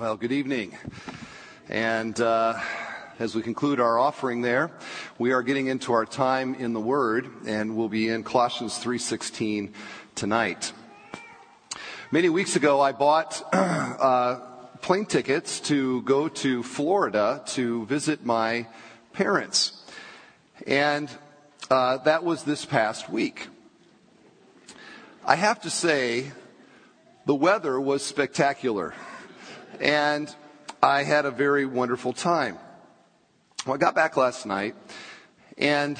Well, good evening. And uh, as we conclude our offering there, we are getting into our time in the Word, and we'll be in Colossians 3:16 tonight. Many weeks ago, I bought uh, plane tickets to go to Florida to visit my parents, and uh, that was this past week. I have to say, the weather was spectacular and I had a very wonderful time. Well, I got back last night, and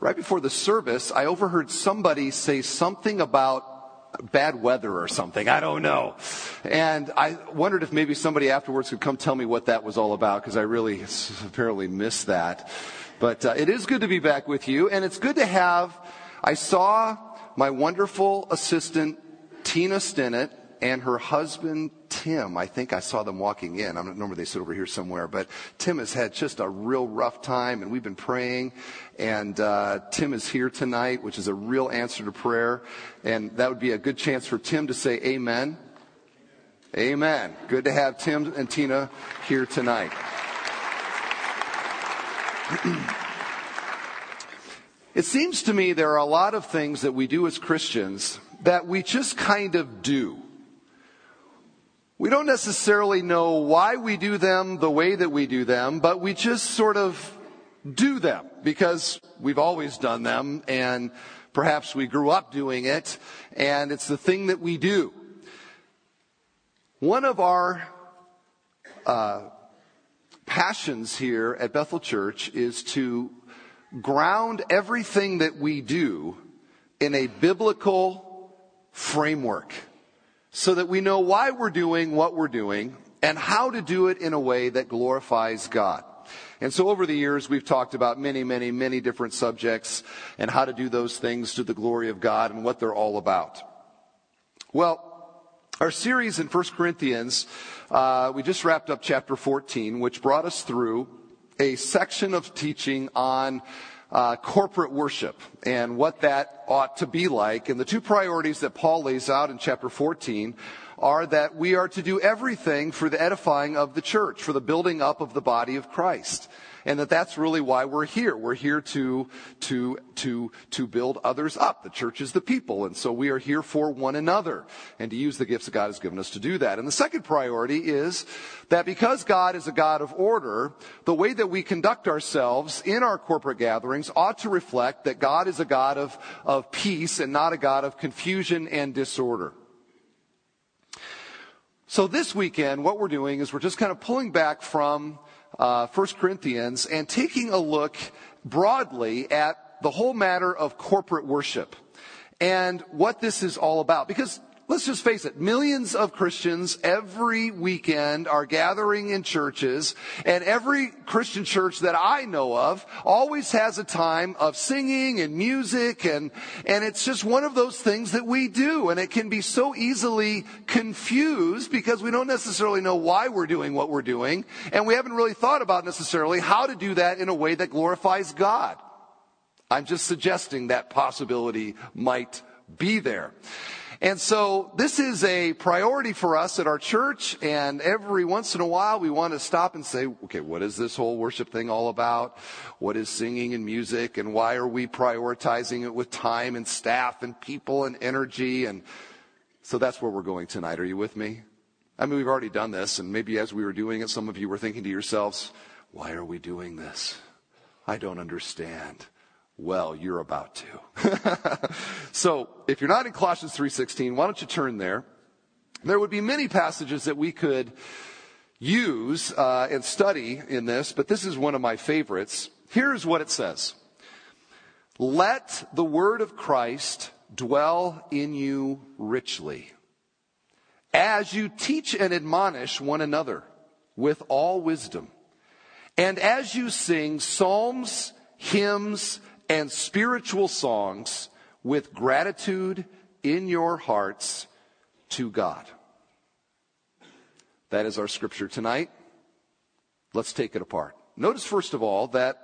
right before the service, I overheard somebody say something about bad weather or something. I don't know. And I wondered if maybe somebody afterwards could come tell me what that was all about, because I really apparently missed that. But uh, it is good to be back with you, and it's good to have. I saw my wonderful assistant, Tina Stinnett, and her husband, Tim. I think I saw them walking in. I'm not normally they sit over here somewhere, but Tim has had just a real rough time, and we've been praying. And uh, Tim is here tonight, which is a real answer to prayer. And that would be a good chance for Tim to say Amen. Amen. Good to have Tim and Tina here tonight. it seems to me there are a lot of things that we do as Christians that we just kind of do. We don't necessarily know why we do them the way that we do them, but we just sort of do them because we've always done them and perhaps we grew up doing it and it's the thing that we do. One of our uh, passions here at Bethel Church is to ground everything that we do in a biblical framework so that we know why we're doing what we're doing and how to do it in a way that glorifies God. And so over the years, we've talked about many, many, many different subjects and how to do those things to the glory of God and what they're all about. Well, our series in 1 Corinthians, uh, we just wrapped up chapter 14, which brought us through a section of teaching on uh, corporate worship and what that ought to be like. And the two priorities that Paul lays out in chapter 14 are that we are to do everything for the edifying of the church, for the building up of the body of Christ and that that's really why we're here. We're here to, to, to, to build others up. The church is the people, and so we are here for one another and to use the gifts that God has given us to do that. And the second priority is that because God is a God of order, the way that we conduct ourselves in our corporate gatherings ought to reflect that God is a God of, of peace and not a God of confusion and disorder. So this weekend, what we're doing is we're just kind of pulling back from uh, 1 Corinthians and taking a look broadly at the whole matter of corporate worship and what this is all about. Because let's just face it, millions of Christians every weekend are gathering in churches, and every Christian church that I know of always has a time of singing and music, and, and it's just one of those things that we do, and it can be so easily confused because we don't necessarily know why we're doing what we're doing, and we haven't really thought about necessarily how to do that in a way that glorifies God. I'm just suggesting that possibility might be there. And so this is a priority for us at our church. And every once in a while, we want to stop and say, okay, what is this whole worship thing all about? What is singing and music? And why are we prioritizing it with time and staff and people and energy? And so that's where we're going tonight. Are you with me? I mean, we've already done this. And maybe as we were doing it, some of you were thinking to yourselves, why are we doing this? I don't understand. Well, you're about to. so, if you're not in Colossians 3:16, why don't you turn there? There would be many passages that we could use uh, and study in this, but this is one of my favorites. Here's what it says: Let the word of Christ dwell in you richly, as you teach and admonish one another with all wisdom, and as you sing psalms, hymns and spiritual songs with gratitude in your hearts to God. That is our scripture tonight. Let's take it apart. Notice, first of all, that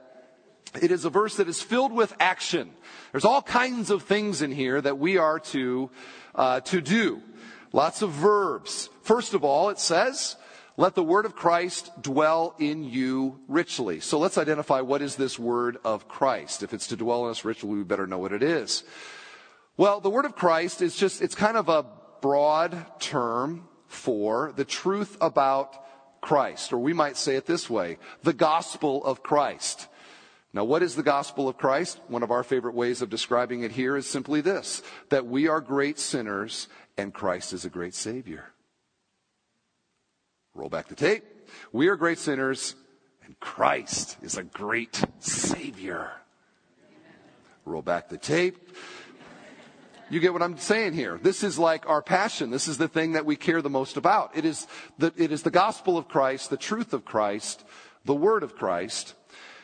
it is a verse that is filled with action. There's all kinds of things in here that we are to, uh, to do. Lots of verbs. First of all, it says, Let the word of Christ dwell in you richly. So let's identify what is this word of Christ. If it's to dwell in us richly, we better know what it is. Well, the word of Christ is just, it's kind of a broad term for the truth about Christ, or we might say it this way, the gospel of Christ. Now, what is the gospel of Christ? One of our favorite ways of describing it here is simply this, that we are great sinners and Christ is a great savior. Back the tape. We are great sinners and Christ is a great savior. Roll back the tape. You get what I'm saying here. This is like our passion. This is the thing that we care the most about. It is the, it is the gospel of Christ, the truth of Christ, the word of Christ.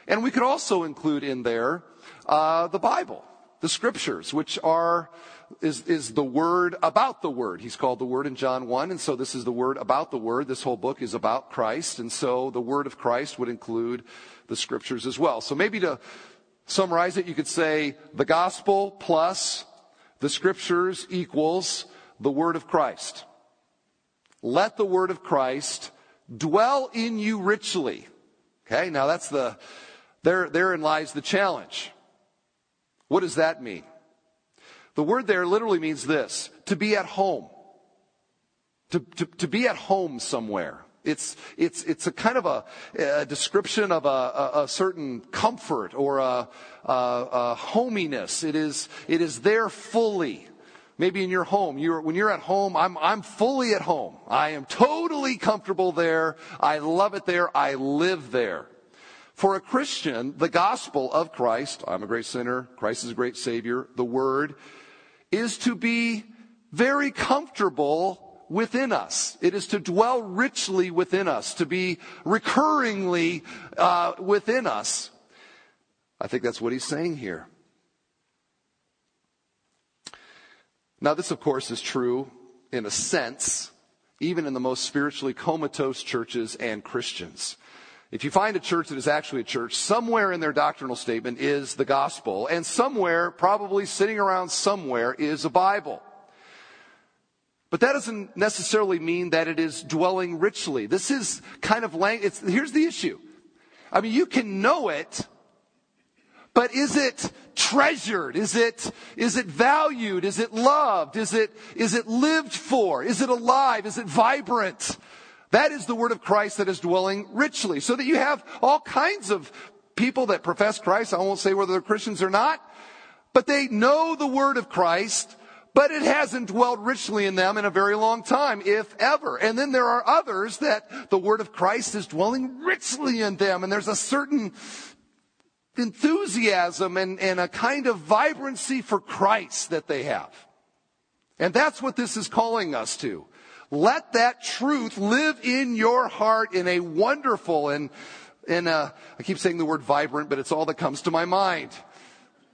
And we could also include in there uh, the Bible, the scriptures, which are is, is the word about the word. He's called the word in John 1, and so this is the word about the word. This whole book is about Christ, and so the word of Christ would include the scriptures as well. So maybe to summarize it, you could say the gospel plus the scriptures equals the word of Christ. Let the word of Christ dwell in you richly. Okay, now that's the, there, therein lies the challenge. What does that mean? The word there literally means this, to be at home. To, to, to be at home somewhere. It's, it's, it's a kind of a, a description of a, a, a, certain comfort or a, a, hominess. It is, it is there fully. Maybe in your home, you're, when you're at home, I'm, I'm fully at home. I am totally comfortable there. I love it there. I live there. For a Christian, the gospel of Christ, I'm a great sinner, Christ is a great savior, the word, is to be very comfortable within us. It is to dwell richly within us, to be recurringly uh, within us. I think that's what he's saying here. Now, this, of course, is true in a sense, even in the most spiritually comatose churches and Christians. If you find a church that is actually a church, somewhere in their doctrinal statement is the gospel, and somewhere, probably sitting around somewhere, is a Bible. But that doesn't necessarily mean that it is dwelling richly. This is kind of language. Here's the issue. I mean, you can know it, but is it treasured? Is it, is it valued? Is it loved? Is it, is it lived for? Is it alive? Is it vibrant? That is the word of Christ that is dwelling richly. So that you have all kinds of people that profess Christ. I won't say whether they're Christians or not, but they know the word of Christ but it hasn't dwelled richly in them in a very long time, if ever. And then there are others that the word of Christ is dwelling richly in them, and there's a certain enthusiasm and, and a kind of vibrancy for Christ that they have. And that's what this is calling us to. Let that truth live in your heart in a wonderful and, in a, I keep saying the word vibrant, but it's all that comes to my mind.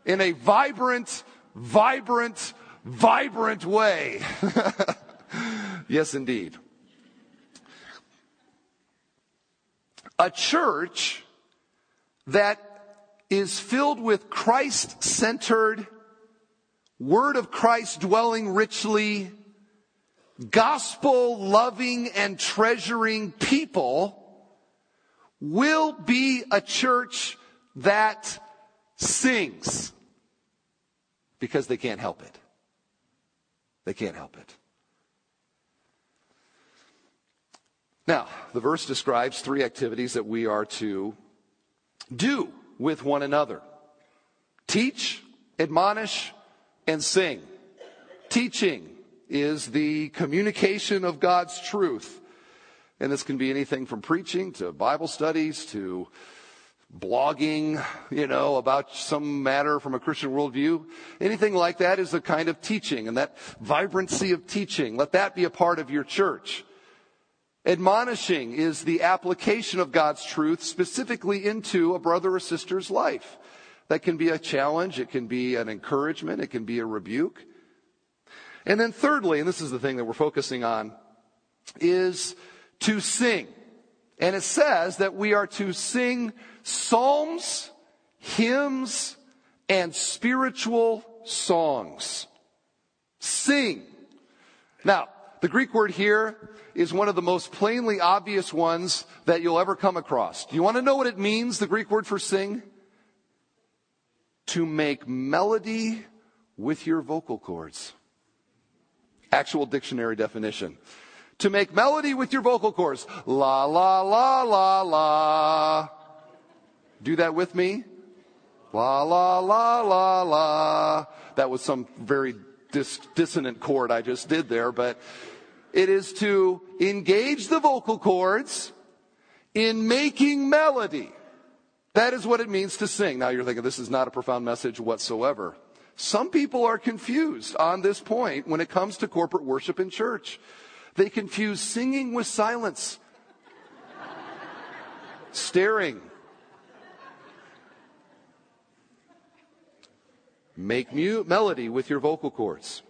In a vibrant, vibrant, vibrant way. yes, indeed. A church that is filled with Christ centered, Word of Christ dwelling richly, gospel loving and treasuring people will be a church that sings because they can't help it. They can't help it. Now, the verse describes three activities that we are to do with one another teach, admonish, and sing. Teaching is the communication of God's truth. And this can be anything from preaching to Bible studies to blogging, you know, about some matter from a Christian worldview. Anything like that is a kind of teaching and that vibrancy of teaching. Let that be a part of your church. Admonishing is the application of God's truth specifically into a brother or sister's life. That can be a challenge. It can be an encouragement. It can be a rebuke. And then thirdly, and this is the thing that we're focusing on, is to sing. And it says that we are to sing psalms, hymns, and spiritual songs. Sing. Now, the Greek word here is one of the most plainly obvious ones that you'll ever come across. Do you want to know what it means, the Greek word for sing? To make melody with your vocal cords. Actual dictionary definition. To make melody with your vocal cords. La, la, la, la, la. Do that with me. La, la, la, la, la. That was some very dis- dissonant chord I just did there, but it is to engage the vocal cords in making melody. That is what it means to sing. Now you're thinking this is not a profound message whatsoever. Some people are confused on this point when it comes to corporate worship in church. They confuse singing with silence, staring. Make mute melody with your vocal cords.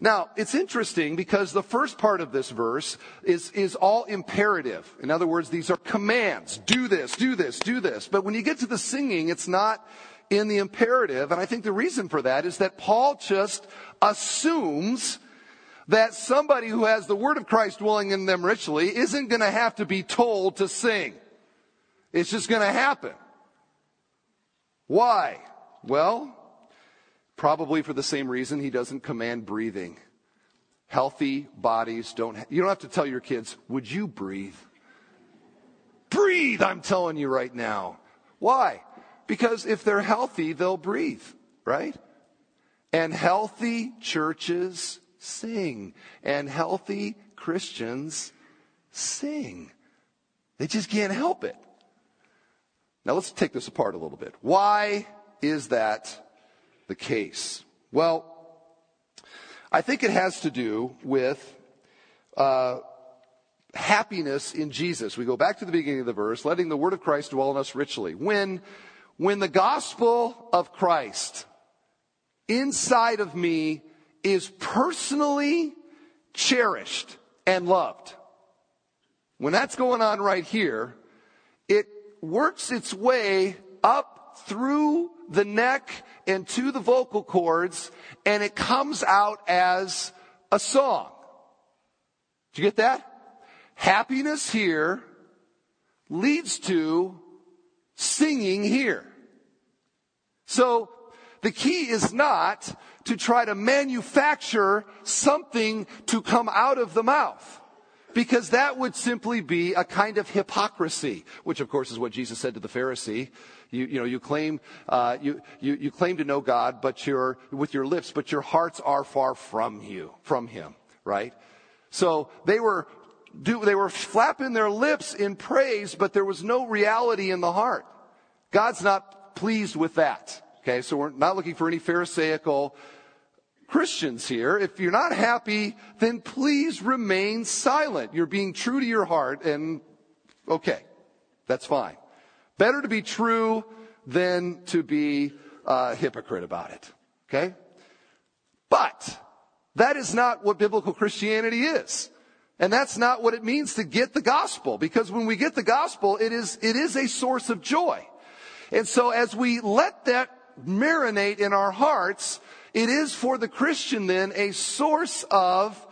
Now, it's interesting because the first part of this verse is, is all imperative. In other words, these are commands. Do this, do this, do this. But when you get to the singing, it's not in the imperative. And I think the reason for that is that Paul just assumes that somebody who has the word of Christ dwelling in them richly isn't going to have to be told to sing. It's just going to happen. Why? Well, Probably for the same reason he doesn't command breathing. Healthy bodies don't, you don't have to tell your kids, would you breathe? Breathe, I'm telling you right now. Why? Because if they're healthy, they'll breathe, right? And healthy churches sing. And healthy Christians sing. They just can't help it. Now let's take this apart a little bit. Why is that the case? Well, I think it has to do with uh, happiness in Jesus. We go back to the beginning of the verse, letting the word of Christ dwell in us richly. When, when the gospel of Christ inside of me is personally cherished and loved, when that's going on right here, it works its way up through the neck and to the vocal cords, and it comes out as a song. Did you get that? Happiness here leads to singing here. So the key is not to try to manufacture something to come out of the mouth. Because that would simply be a kind of hypocrisy, which of course is what Jesus said to the Pharisee. You, you know, you claim, uh, you, you, you claim to know God, but you're, with your lips, but your hearts are far from you, from Him, right? So they were, do, they were flapping their lips in praise, but there was no reality in the heart. God's not pleased with that. Okay, so we're not looking for any Pharisaical Christians here. If you're not happy, then please remain silent. You're being true to your heart, and okay, that's fine. Better to be true than to be a hypocrite about it. Okay? But that is not what biblical Christianity is. And that's not what it means to get the gospel. Because when we get the gospel, it is, it is a source of joy. And so as we let that marinate in our hearts, it is for the Christian then a source of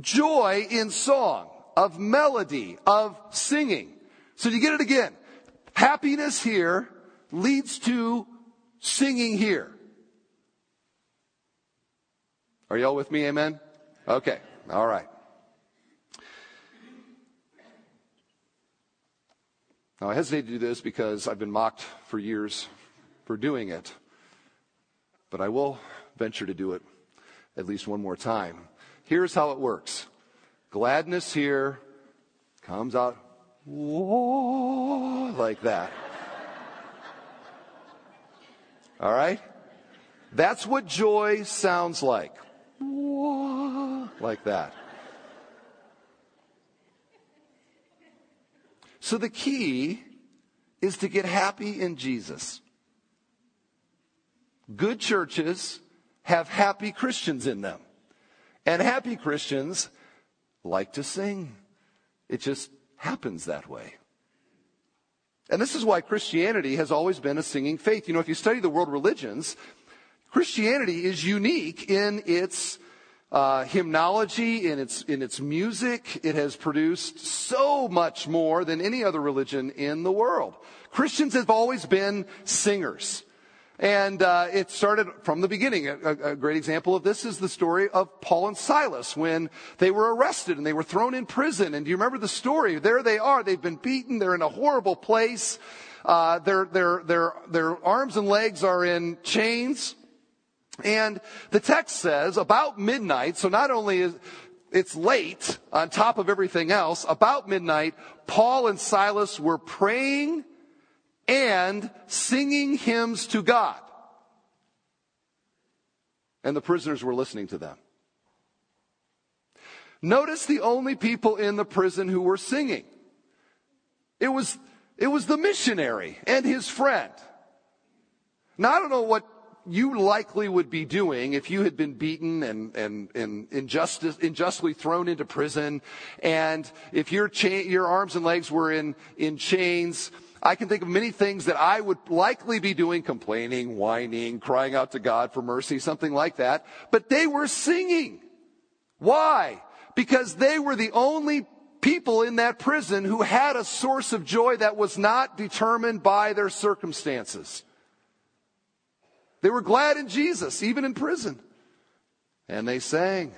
joy in song, of melody, of singing. So you get it again. Happiness here leads to singing here. Are y'all with me? Amen? Okay. All right. Now, I hesitate to do this because I've been mocked for years for doing it, but I will venture to do it at least one more time. Here's how it works gladness here comes out like that. All right? That's what joy sounds like. Like that. So the key is to get happy in Jesus. Good churches have happy Christians in them. And happy Christians like to sing. It just happens that way. And this is why Christianity has always been a singing faith. You know, if you study the world religions, Christianity is unique in its uh, hymnology, in its, in its music. It has produced so much more than any other religion in the world. Christians have always been singers. And uh, it started from the beginning. A, a, great example of this is the story of Paul and Silas when they were arrested and they were thrown in prison. And do you remember the story? There they are. They've been beaten. They're in a horrible place. Uh, their, their, their, their arms and legs are in chains. And the text says about midnight, so not only is it's late on top of everything else, about midnight, Paul and Silas were praying and singing hymns to God. And the prisoners were listening to them. Notice the only people in the prison who were singing. It was, it was the missionary and his friend. Now, I don't know what you likely would be doing if you had been beaten and, and, and injustice, unjustly thrown into prison, and if your, cha- your arms and legs were in, in chains, I can think of many things that I would likely be doing, complaining, whining, crying out to God for mercy, something like that. But they were singing. Why? Because they were the only people in that prison who had a source of joy that was not determined by their circumstances. They were glad in Jesus, even in prison. And they sang.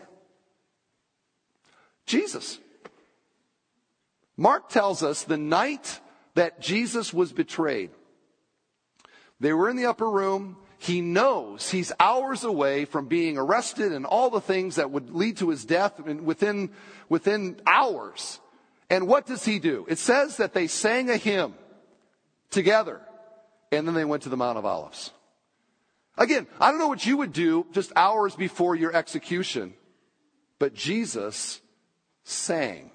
Jesus. Mark tells us the night that Jesus was betrayed. They were in the upper room. He knows he's hours away from being arrested and all the things that would lead to his death within, within hours. And what does he do? It says that they sang a hymn together and then they went to the Mount of Olives. Again, I don't know what you would do just hours before your execution, but Jesus sang.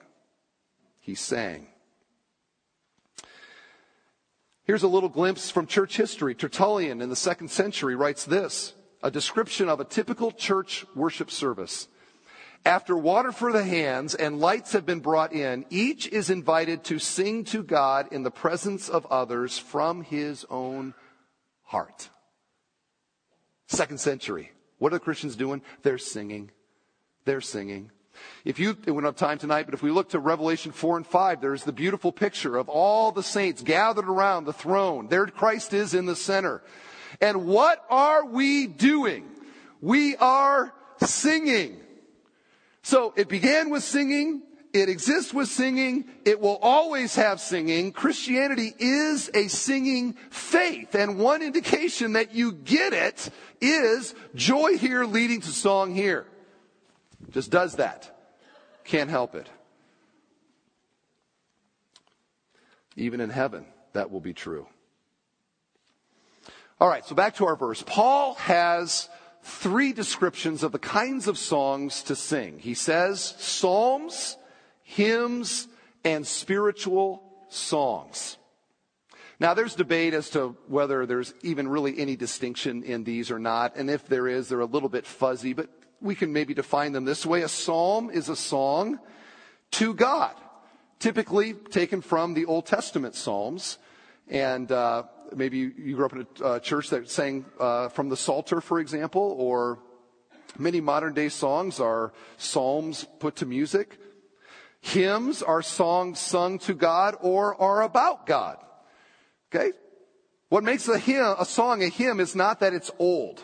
He sang. Here's a little glimpse from church history. Tertullian in the second century writes this, a description of a typical church worship service. After water for the hands and lights have been brought in, each is invited to sing to God in the presence of others from his own heart. Second century. What are the Christians doing? They're singing. They're singing. If you, we don't have time tonight, but if we look to Revelation 4 and 5, there's the beautiful picture of all the saints gathered around the throne. There Christ is in the center. And what are we doing? We are singing. So it began with singing. It exists with singing. It will always have singing. Christianity is a singing faith. And one indication that you get it is joy here leading to song here. Just does that. Can't help it. Even in heaven, that will be true. All right, so back to our verse. Paul has three descriptions of the kinds of songs to sing. He says psalms, hymns, and spiritual songs. Now, there's debate as to whether there's even really any distinction in these or not. And if there is, they're a little bit fuzzy, but we can maybe define them this way. A psalm is a song to God, typically taken from the Old Testament psalms. And uh, maybe you grew up in a uh, church that sang uh, from the Psalter, for example, or many modern day songs are psalms put to music. Hymns are songs sung to God or are about God. Okay? What makes a hymn, a song a hymn is not that it's old.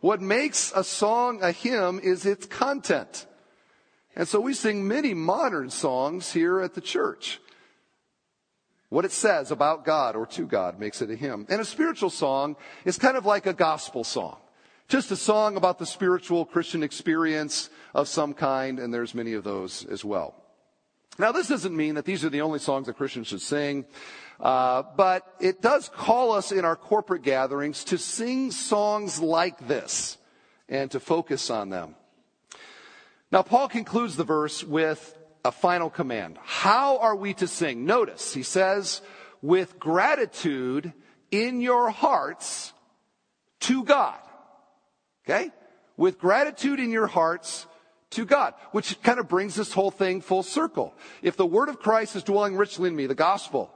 What makes a song a hymn is its content. And so we sing many modern songs here at the church. What it says about God or to God makes it a hymn. And a spiritual song is kind of like a gospel song. Just a song about the spiritual Christian experience of some kind, and there's many of those as well. Now, this doesn't mean that these are the only songs that Christians should sing, uh, but it does call us in our corporate gatherings to sing songs like this and to focus on them. Now, Paul concludes the verse with a final command. How are we to sing? Notice, he says, with gratitude in your hearts to God. Okay? With gratitude in your hearts to God, which kind of brings this whole thing full circle. If the word of Christ is dwelling richly in me, the gospel,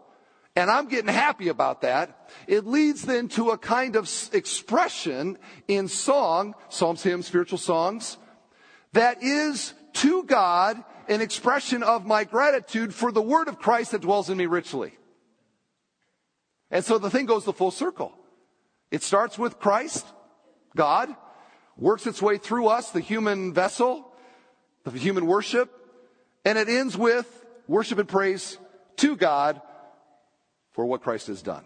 and I'm getting happy about that, it leads then to a kind of expression in song, psalms, hymns, spiritual songs, that is to God an expression of my gratitude for the word of Christ that dwells in me richly. And so the thing goes the full circle. It starts with Christ, God, works its way through us, the human vessel, the human worship, and it ends with worship and praise to God for what Christ has done.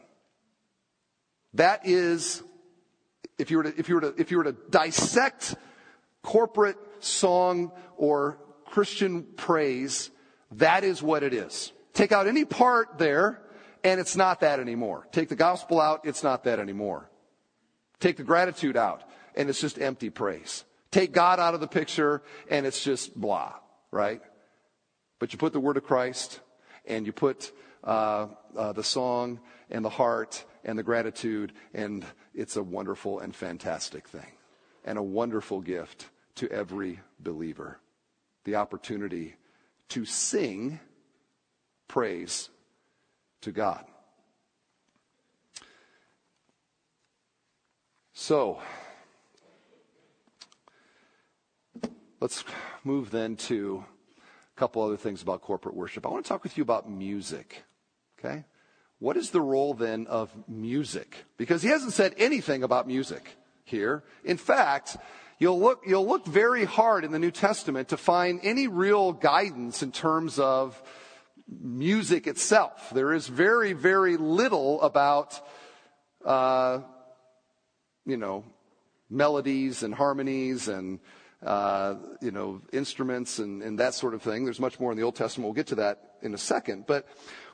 That is, if you were to, if you were to, if you were to dissect corporate song or Christian praise, that is what it is. Take out any part there, and it's not that anymore. Take the gospel out, it's not that anymore. Take the gratitude out, and it's just empty praise. Take God out of the picture, and it's just blah, right? But you put the word of Christ, and you put uh, uh, the song, and the heart, and the gratitude, and it's a wonderful and fantastic thing, and a wonderful gift to every believer the opportunity to sing praise to God. So, let's move then to a couple other things about corporate worship. I want to talk with you about music. Okay? What is the role then of music? Because he hasn't said anything about music here. In fact, You'll look, you'll look very hard in the New Testament to find any real guidance in terms of music itself. There is very, very little about, uh, you know, melodies and harmonies and, Uh, you know, instruments and, and that sort of thing. There's much more in the Old Testament. We'll get to that in a second. But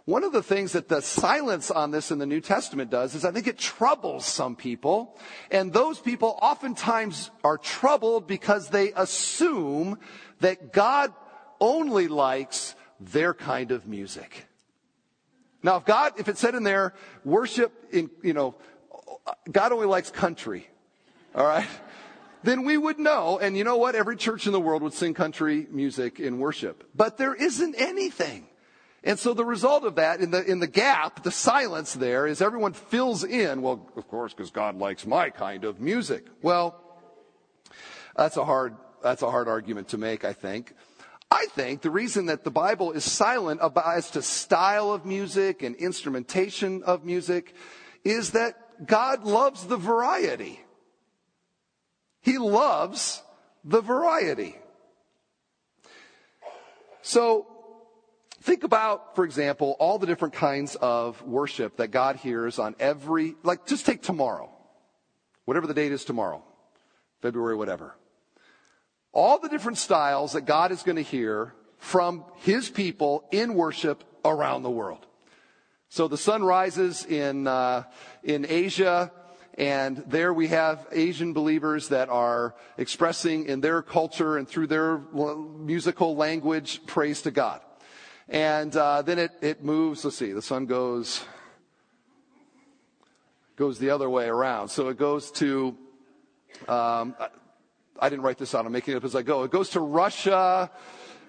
one of the things that the silence on this in the New Testament does is I think it troubles some people. And those people oftentimes are troubled because they assume that God only likes their kind of music. Now, if God, if it said in there, worship in, you know, God only likes country, all right, then we would know, and you know what? Every church in the world would sing country music in worship. But there isn't anything and so the result of that, in the, in the gap, the silence there, is everyone fills in, well, of course, because God likes my kind of music. Well, that's a hard, that's a hard argument to make, I think. I think the reason that the Bible is silent about as to style of music and instrumentation of music is that God loves the variety. He loves the variety. So Think about, for example, all the different kinds of worship that God hears on every, like just take tomorrow, whatever the date is tomorrow, February, whatever. All the different styles that God is going to hear from his people in worship around the world. So the sun rises in, uh, in Asia, and there we have Asian believers that are expressing in their culture and through their musical language praise to God. And uh, then it, it moves. Let's see, the sun goes goes the other way around. So it goes to. Um, I didn't write this out. I'm making it up as I go. It goes to Russia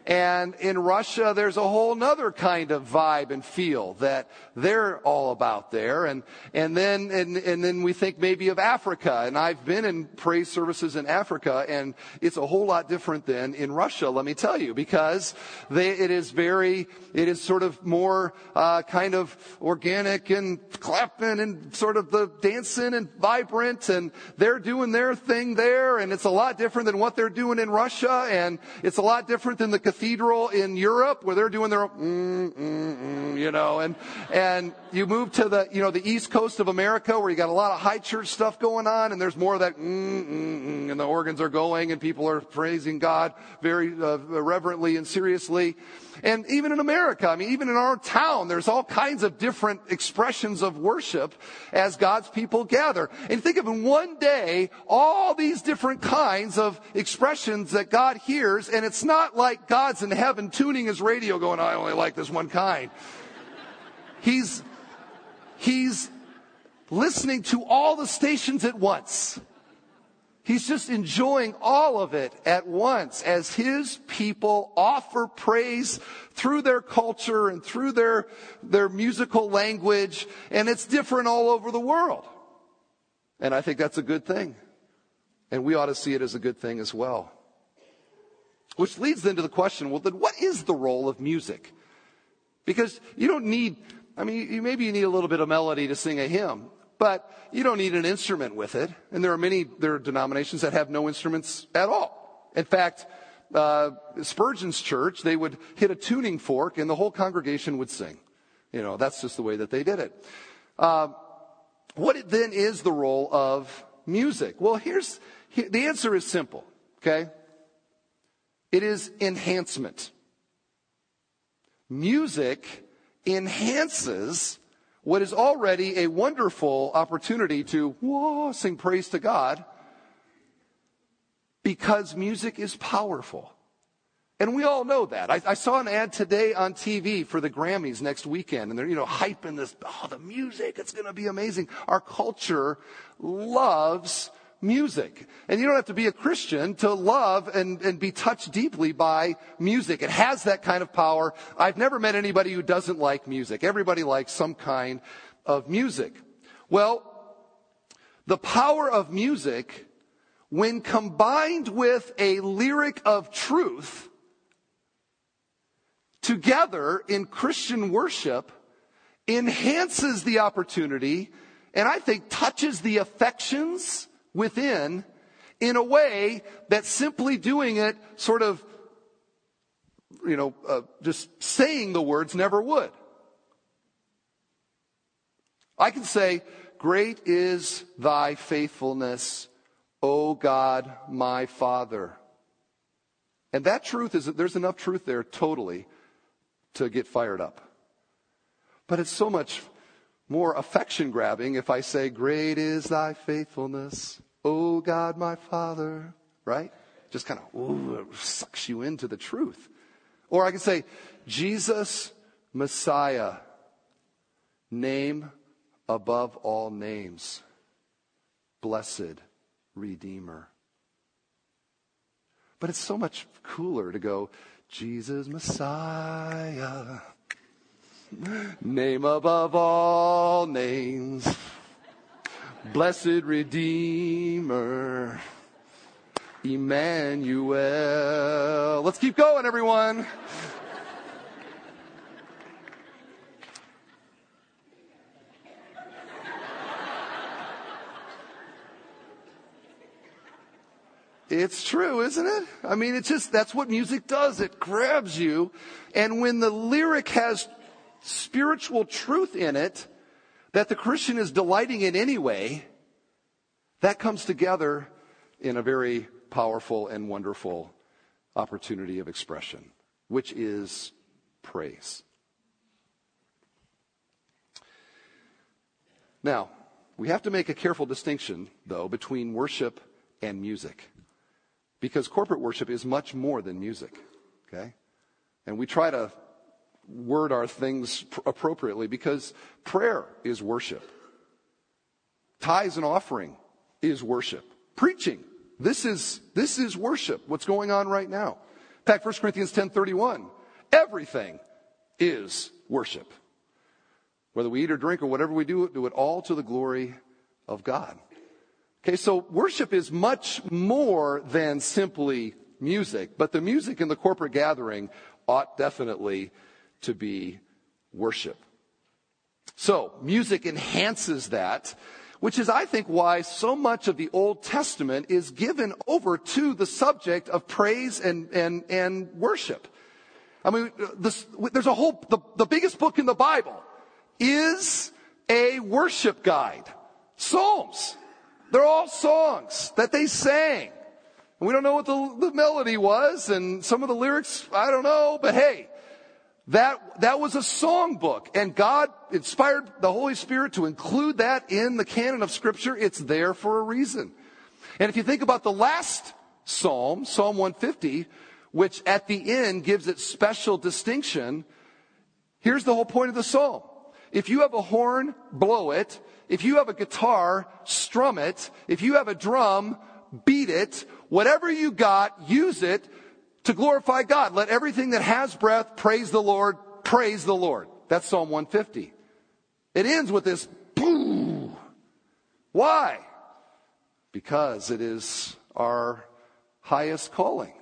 and in Russia, there's a whole nother kind of vibe and feel that they're all about there. And, and then, and, and then we think maybe of Africa. And I've been in praise services in Africa and it's a whole lot different than in Russia, let me tell you, because they, it is very, it is sort of more, uh, kind of organic and clapping and sort of the dancing and vibrant and they're doing their thing there. And it's a lot different than what they're doing in Russia. And it's a lot different than the cathedral in Europe where they're doing their, mm, mm, mm, you know, and, and you move to the, you know, the east coast of America where you got a lot of high church stuff going on and there's more of that, mm, mm, mm and the organs are going and people are praising God very uh, reverently and seriously. And even in America, I mean, even in our town, there's all kinds of different expressions of worship as God's people gather. And think of in one day, all these different kinds of expressions that God hears, and it's not like God's in heaven tuning his radio going, I only like this one kind. He's, he's listening to all the stations at once. He's just enjoying all of it at once as his people offer praise through their culture and through their, their musical language. And it's different all over the world. And I think that's a good thing. And we ought to see it as a good thing as well. Which leads then to the question, well, then what is the role of music? Because you don't need, I mean, maybe you need a little bit of melody to sing a hymn, but you don't need an instrument with it. And there are many, there are denominations that have no instruments at all. In fact, uh, Spurgeon's church, they would hit a tuning fork and the whole congregation would sing. You know, that's just the way that they did it. Uh, what then is the role of music? Well, here's, the answer is simple, okay? It is enhancement. Music enhances what is already a wonderful opportunity to whoa, sing praise to God because music is powerful. And we all know that. I, I, saw an ad today on TV for the Grammys next weekend, and they're, you know, hyping this, oh, the music, it's gonna be amazing. Our culture loves music. And you don't have to be a Christian to love and, and be touched deeply by music. It has that kind of power. I've never met anybody who doesn't like music. Everybody likes some kind of music. Well, the power of music, when combined with a lyric of truth, together in Christian worship, enhances the opportunity and I think touches the affections within in a way that simply doing it sort of, you know, uh, just saying the words never would. I can say, Great is thy faithfulness, O God, my Father. And that truth is that there's enough truth there totally to get fired up. But it's so much more affection grabbing if I say, Great is thy faithfulness, O God my Father, right? Just kind of, sucks you into the truth. Or I can say, Jesus Messiah, name above all names, blessed Redeemer. But it's so much cooler to go, Jesus Messiah, Name above all names. Blessed Redeemer. Emmanuel. Let's keep going, everyone. It's true, isn't it? I mean, it's just, that's what music does. It grabs you. And when the lyric has spiritual truth in it that the Christian is delighting in anyway, that comes together in a very powerful and wonderful opportunity of expression, which is praise. Now, we have to make a careful distinction, though, between worship and music. Because corporate worship is much more than music, okay? And we try to word our things appropriately because prayer is worship. Tithes and offering is worship. Preaching, this is, this is worship, what's going on right now. In fact, 1 Corinthians 10.31, everything is worship. Whether we eat or drink or whatever we do, do it all to the glory of God. Okay, so worship is much more than simply music, but the music in the corporate gathering ought definitely to be worship. So, music enhances that, which is, I think, why so much of the Old Testament is given over to the subject of praise and, and, and worship. I mean, this, there's a whole, the, the biggest book in the Bible is a worship guide. Psalms. They're all songs that they sang. And we don't know what the, the melody was, and some of the lyrics, I don't know, but hey, that, that was a songbook and God inspired the Holy Spirit to include that in the canon of scripture. It's there for a reason. And if you think about the last Psalm, Psalm 150, which at the end gives it special distinction, here's the whole point of the Psalm. If you have a horn, blow it. If you have a guitar, strum it. If you have a drum, beat it. Whatever you got, use it to glorify God. Let everything that has breath praise the Lord, praise the Lord. That's Psalm 150. It ends with this boo. Why? Because it is our highest calling.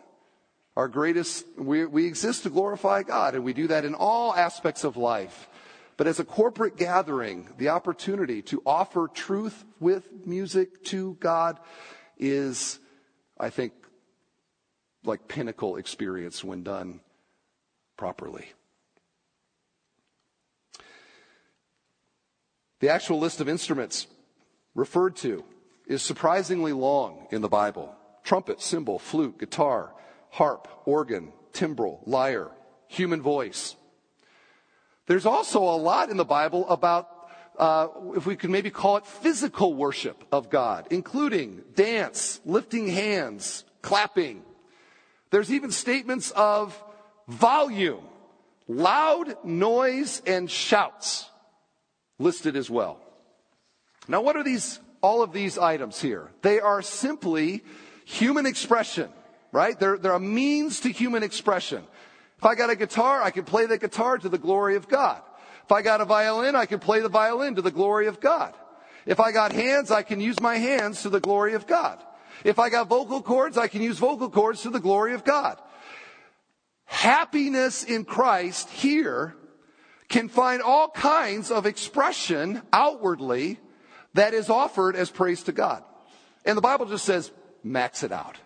Our greatest, we, we exist to glorify God, and we do that in all aspects of life. But as a corporate gathering, the opportunity to offer truth with music to God is, I think, like pinnacle experience when done properly. The actual list of instruments referred to is surprisingly long in the Bible trumpet, cymbal, flute, guitar, harp, organ, timbrel, lyre, human voice. There's also a lot in the Bible about, uh, if we could maybe call it physical worship of God, including dance, lifting hands, clapping. There's even statements of volume, loud noise, and shouts listed as well. Now, what are these, all of these items here? They are simply human expression, right? They're, they're a means to human expression. If I got a guitar, I can play the guitar to the glory of God. If I got a violin, I can play the violin to the glory of God. If I got hands, I can use my hands to the glory of God. If I got vocal cords, I can use vocal cords to the glory of God. Happiness in Christ here can find all kinds of expression outwardly that is offered as praise to God. And the Bible just says, max it out.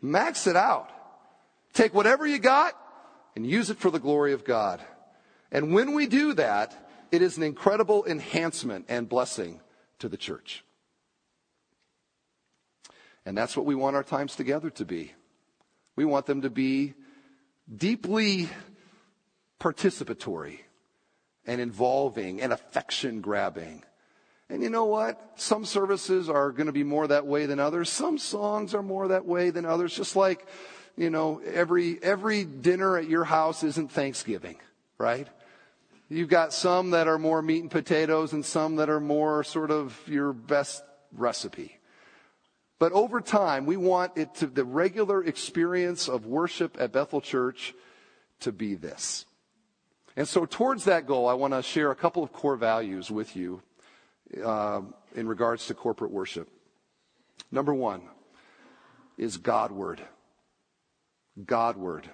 Max it out. Take whatever you got and use it for the glory of God. And when we do that, it is an incredible enhancement and blessing to the church. And that's what we want our times together to be. We want them to be deeply participatory and involving and affection grabbing. And you know what? Some services are going to be more that way than others. Some songs are more that way than others. Just like, you know, every, every dinner at your house isn't Thanksgiving, right? You've got some that are more meat and potatoes and some that are more sort of your best recipe. But over time, we want it to, the regular experience of worship at Bethel Church to be this. And so, towards that goal, I want to share a couple of core values with you uh, in regards to corporate worship. Number one is Godward. Godward.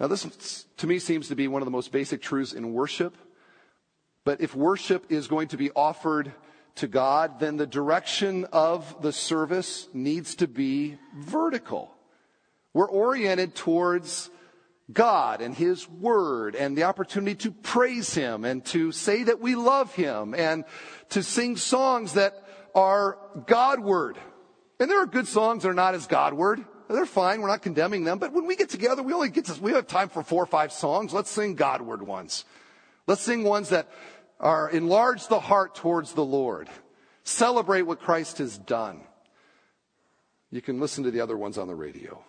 Now, this to me seems to be one of the most basic truths in worship. But if worship is going to be offered to God, then the direction of the service needs to be vertical. We're oriented towards God and His Word and the opportunity to praise Him and to say that we love Him and to sing songs that are Godward. And there are good songs that are not as Godward. They're fine. We're not condemning them. But when we get together, we only get to, we have time for four or five songs. Let's sing Godward ones. Let's sing ones that enlarge the heart towards the Lord. Celebrate what Christ has done. You can listen to the other ones on the radio.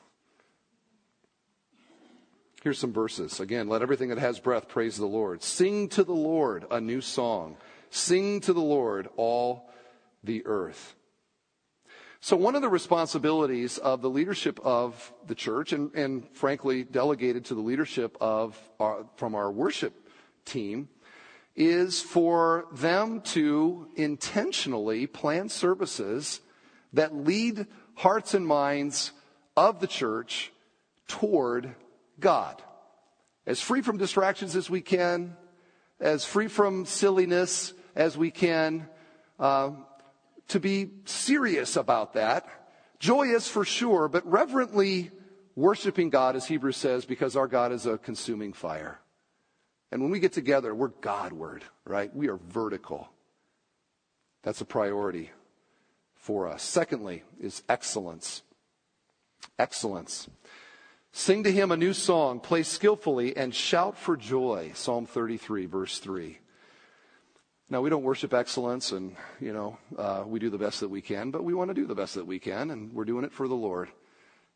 Here's some verses. Again, let everything that has breath praise the Lord. Sing to the Lord a new song. Sing to the Lord all the earth. So, one of the responsibilities of the leadership of the church, and, and frankly, delegated to the leadership of our, from our worship team, is for them to intentionally plan services that lead hearts and minds of the church toward God. As free from distractions as we can, as free from silliness as we can, uh, to be serious about that. Joyous for sure, but reverently worshiping God, as Hebrews says, because our God is a consuming fire. And when we get together, we're Godward, right? We are vertical. That's a priority for us. Secondly, is excellence. Excellence. Sing to him a new song, play skillfully, and shout for joy. Psalm 33, verse 3. Now, we don't worship excellence, and, you know, uh, we do the best that we can, but we want to do the best that we can, and we're doing it for the Lord.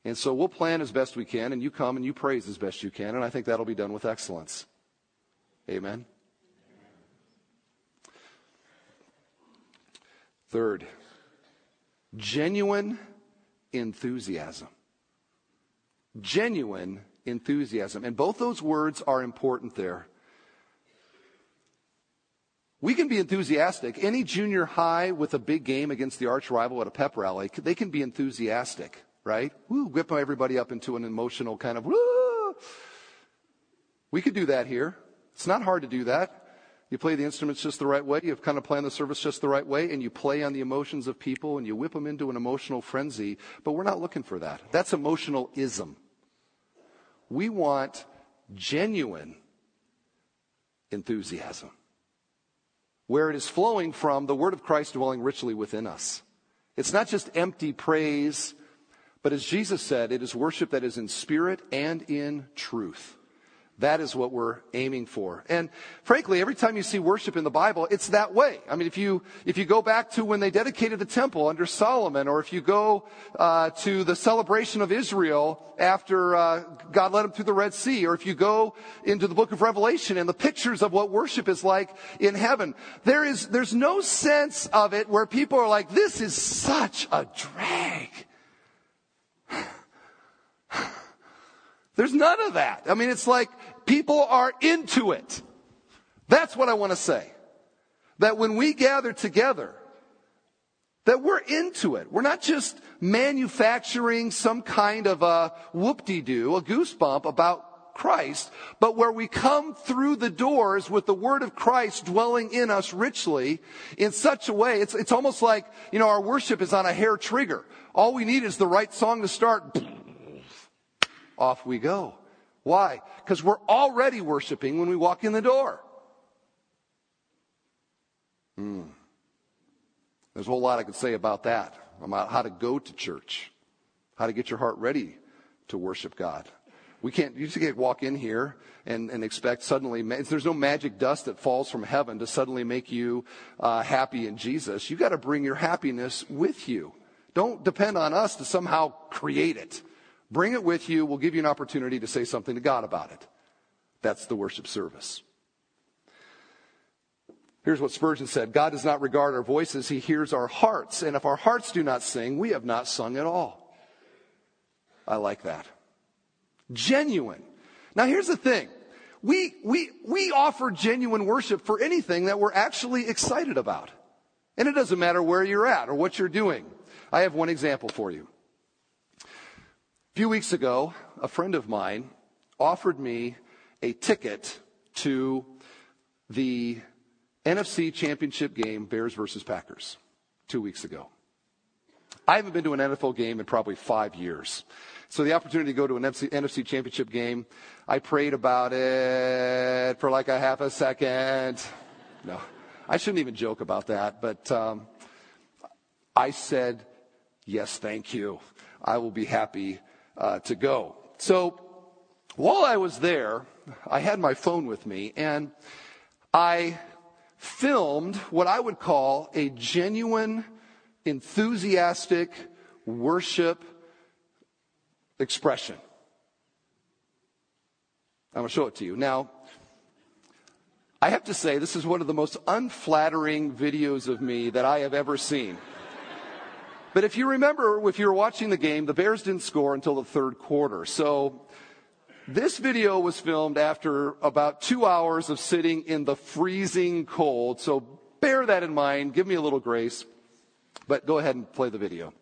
And so we'll plan as best we can, and you come and you praise as best you can, and I think that'll be done with excellence. Amen. Third, genuine enthusiasm. Genuine enthusiasm. And both those words are important there. We can be enthusiastic. Any junior high with a big game against the arch rival at a pep rally, they can be enthusiastic, right? Woo, whip everybody up into an emotional kind of woo. We could do that here. It's not hard to do that. You play the instruments just the right way. You've kind of plan the service just the right way, and you play on the emotions of people, and you whip them into an emotional frenzy. But we're not looking for that. That's emotionalism. We want genuine enthusiasm where it is flowing from the word of Christ dwelling richly within us. It's not just empty praise, but as Jesus said, it is worship that is in spirit and in truth. That is what we're aiming for. And frankly, every time you see worship in the Bible, it's that way. I mean, if you, if you go back to when they dedicated the temple under Solomon, or if you go uh, to the celebration of Israel after uh, God led them through the Red Sea, or if you go into the book of Revelation and the pictures of what worship is like in heaven, there is, there's no sense of it where people are like, this is such a drag. There's none of that. I mean, it's like people are into it. That's what I want to say. That when we gather together, that we're into it. We're not just manufacturing some kind of a whoop-de-doo, a goosebump about Christ, but where we come through the doors with the word of Christ dwelling in us richly in such a way, it's, it's almost like, you know, our worship is on a hair trigger. All we need is the right song to start off we go. Why? Because we're already worshiping when we walk in the door. Hmm. There's a whole lot I could say about that, about how to go to church, how to get your heart ready to worship God. We can't, you just can't walk in here and, and expect suddenly, there's no magic dust that falls from heaven to suddenly make you uh, happy in Jesus. You got to bring your happiness with you. Don't depend on us to somehow create it. Bring it with you. We'll give you an opportunity to say something to God about it. That's the worship service. Here's what Spurgeon said God does not regard our voices, He hears our hearts. And if our hearts do not sing, we have not sung at all. I like that. Genuine. Now, here's the thing we, we, we offer genuine worship for anything that we're actually excited about. And it doesn't matter where you're at or what you're doing. I have one example for you. A few weeks ago, a friend of mine offered me a ticket to the NFC championship game, Bears versus Packers, two weeks ago. I haven't been to an NFL game in probably five years. So the opportunity to go to an NFC, NFC championship game, I prayed about it for like a half a second. No, I shouldn't even joke about that, but um, I said, yes, thank you. I will be happy uh, to go. So while I was there, I had my phone with me and I filmed what I would call a genuine, enthusiastic worship expression. I'm going to show it to you. Now, I have to say, this is one of the most unflattering videos of me that I have ever seen. But if you remember, if you were watching the game, the Bears didn't score until the third quarter. So this video was filmed after about two hours of sitting in the freezing cold. So bear that in mind. Give me a little grace. But go ahead and play the video.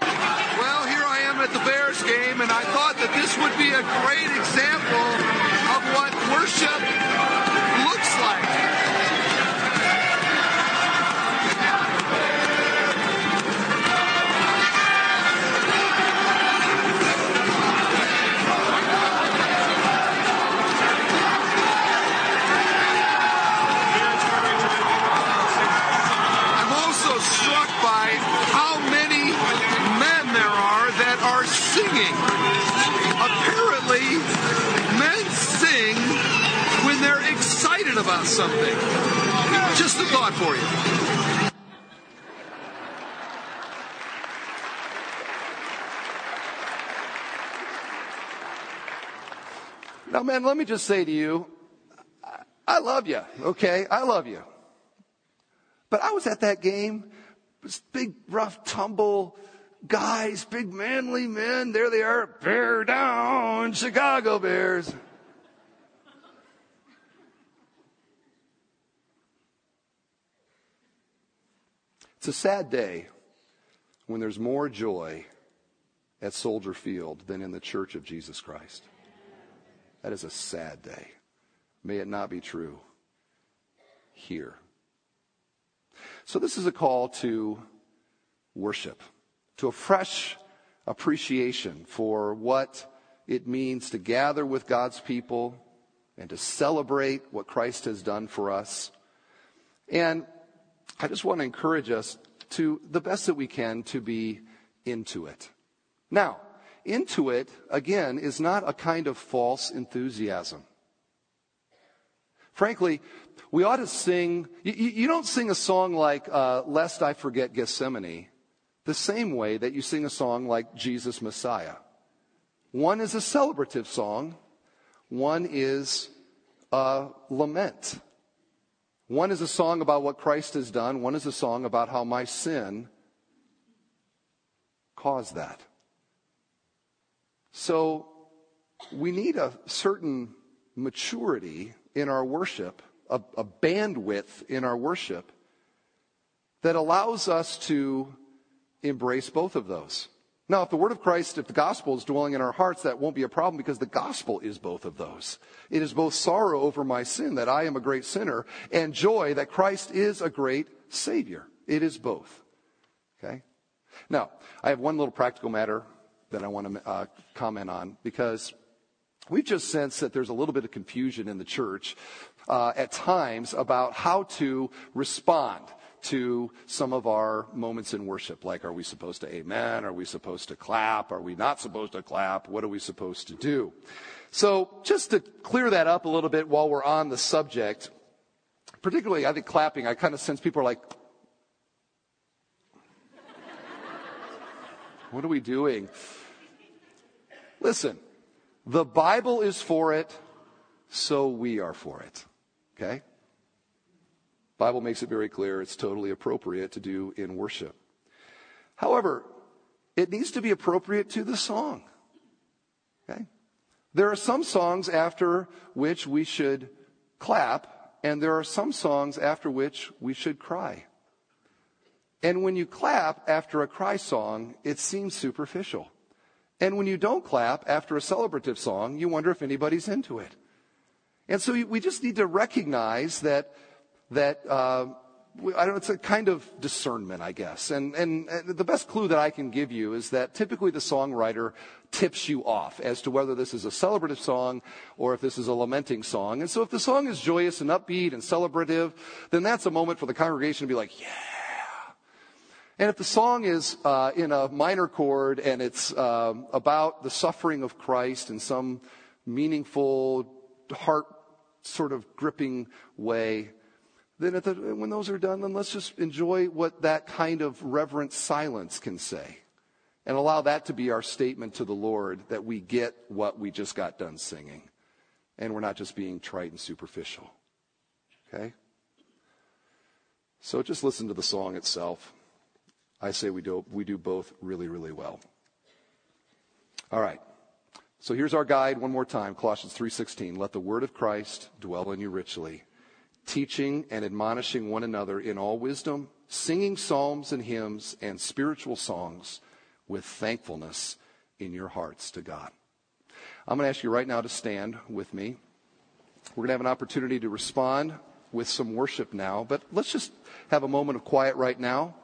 Well, here I am at the Bears game, and I thought that this would be a great example of what worship something. Just a thought for you. Now, man, let me just say to you, I love you, okay? I love you. But I was at that game This big, rough, tumble guys, big, manly men. There they are. Bear down, Chicago Bears. It's a sad day when there's more joy at Soldier Field than in the church of Jesus Christ. That is a sad day. May it not be true here. So, this is a call to worship, to a fresh appreciation for what it means to gather with God's people and to celebrate what Christ has done for us. And I just want to encourage us to the best that we can to be into it. Now, into it, again, is not a kind of false enthusiasm. Frankly, we ought to sing, you, you don't sing a song like uh, Lest I Forget Gethsemane the same way that you sing a song like Jesus Messiah. One is a celebrative song, one is a lament. One is a song about what Christ has done, one is a song about how my sin caused that. So we need a certain maturity in our worship, a, a bandwidth in our worship that allows us to embrace both of those. Now, if the word of Christ, if the gospel is dwelling in our hearts, that won't be a problem because the gospel is both of those. It is both sorrow over my sin, that I am a great sinner, and joy that Christ is a great savior. It is both. Okay? Now, I have one little practical matter that I want to uh, comment on because we've just sensed that there's a little bit of confusion in the church uh, at times about how to respond to some of our moments in worship. Like, are we supposed to amen? Are we supposed to clap? Are we not supposed to clap? What are we supposed to do? So, just to clear that up a little bit while we're on the subject, particularly, I think clapping, I kind of sense people are like, What are we doing? Listen, the Bible is for it, so we are for it. Okay? Bible makes it very clear it's totally appropriate to do in worship. However, it needs to be appropriate to the song. Okay? There are some songs after which we should clap, and there are some songs after which we should cry. And when you clap after a cry song, it seems superficial. And when you don't clap after a celebrative song, you wonder if anybody's into it. And so we just need to recognize that, that, uh, I don't it's a kind of discernment, I guess. And, and, and, the best clue that I can give you is that typically the songwriter tips you off as to whether this is a celebrative song or if this is a lamenting song. And so if the song is joyous and upbeat and celebrative, then that's a moment for the congregation to be like, yeah, and if the song is uh, in a minor chord and it's um, about the suffering of Christ in some meaningful, heart sort of gripping way, then the, when those are done, then let's just enjoy what that kind of reverent silence can say. And allow that to be our statement to the Lord that we get what we just got done singing. And we're not just being trite and superficial. Okay? So just listen to the song itself. I say we do, we do both really, really well. All right. So here's our guide one more time, Colossians 3:16. Let the word of Christ dwell in you richly, teaching and admonishing one another in all wisdom, singing psalms and hymns and spiritual songs with thankfulness in your hearts to God. I'm going to ask you right now to stand with me. We're going to have an opportunity to respond with some worship now, but let's just have a moment of quiet right now.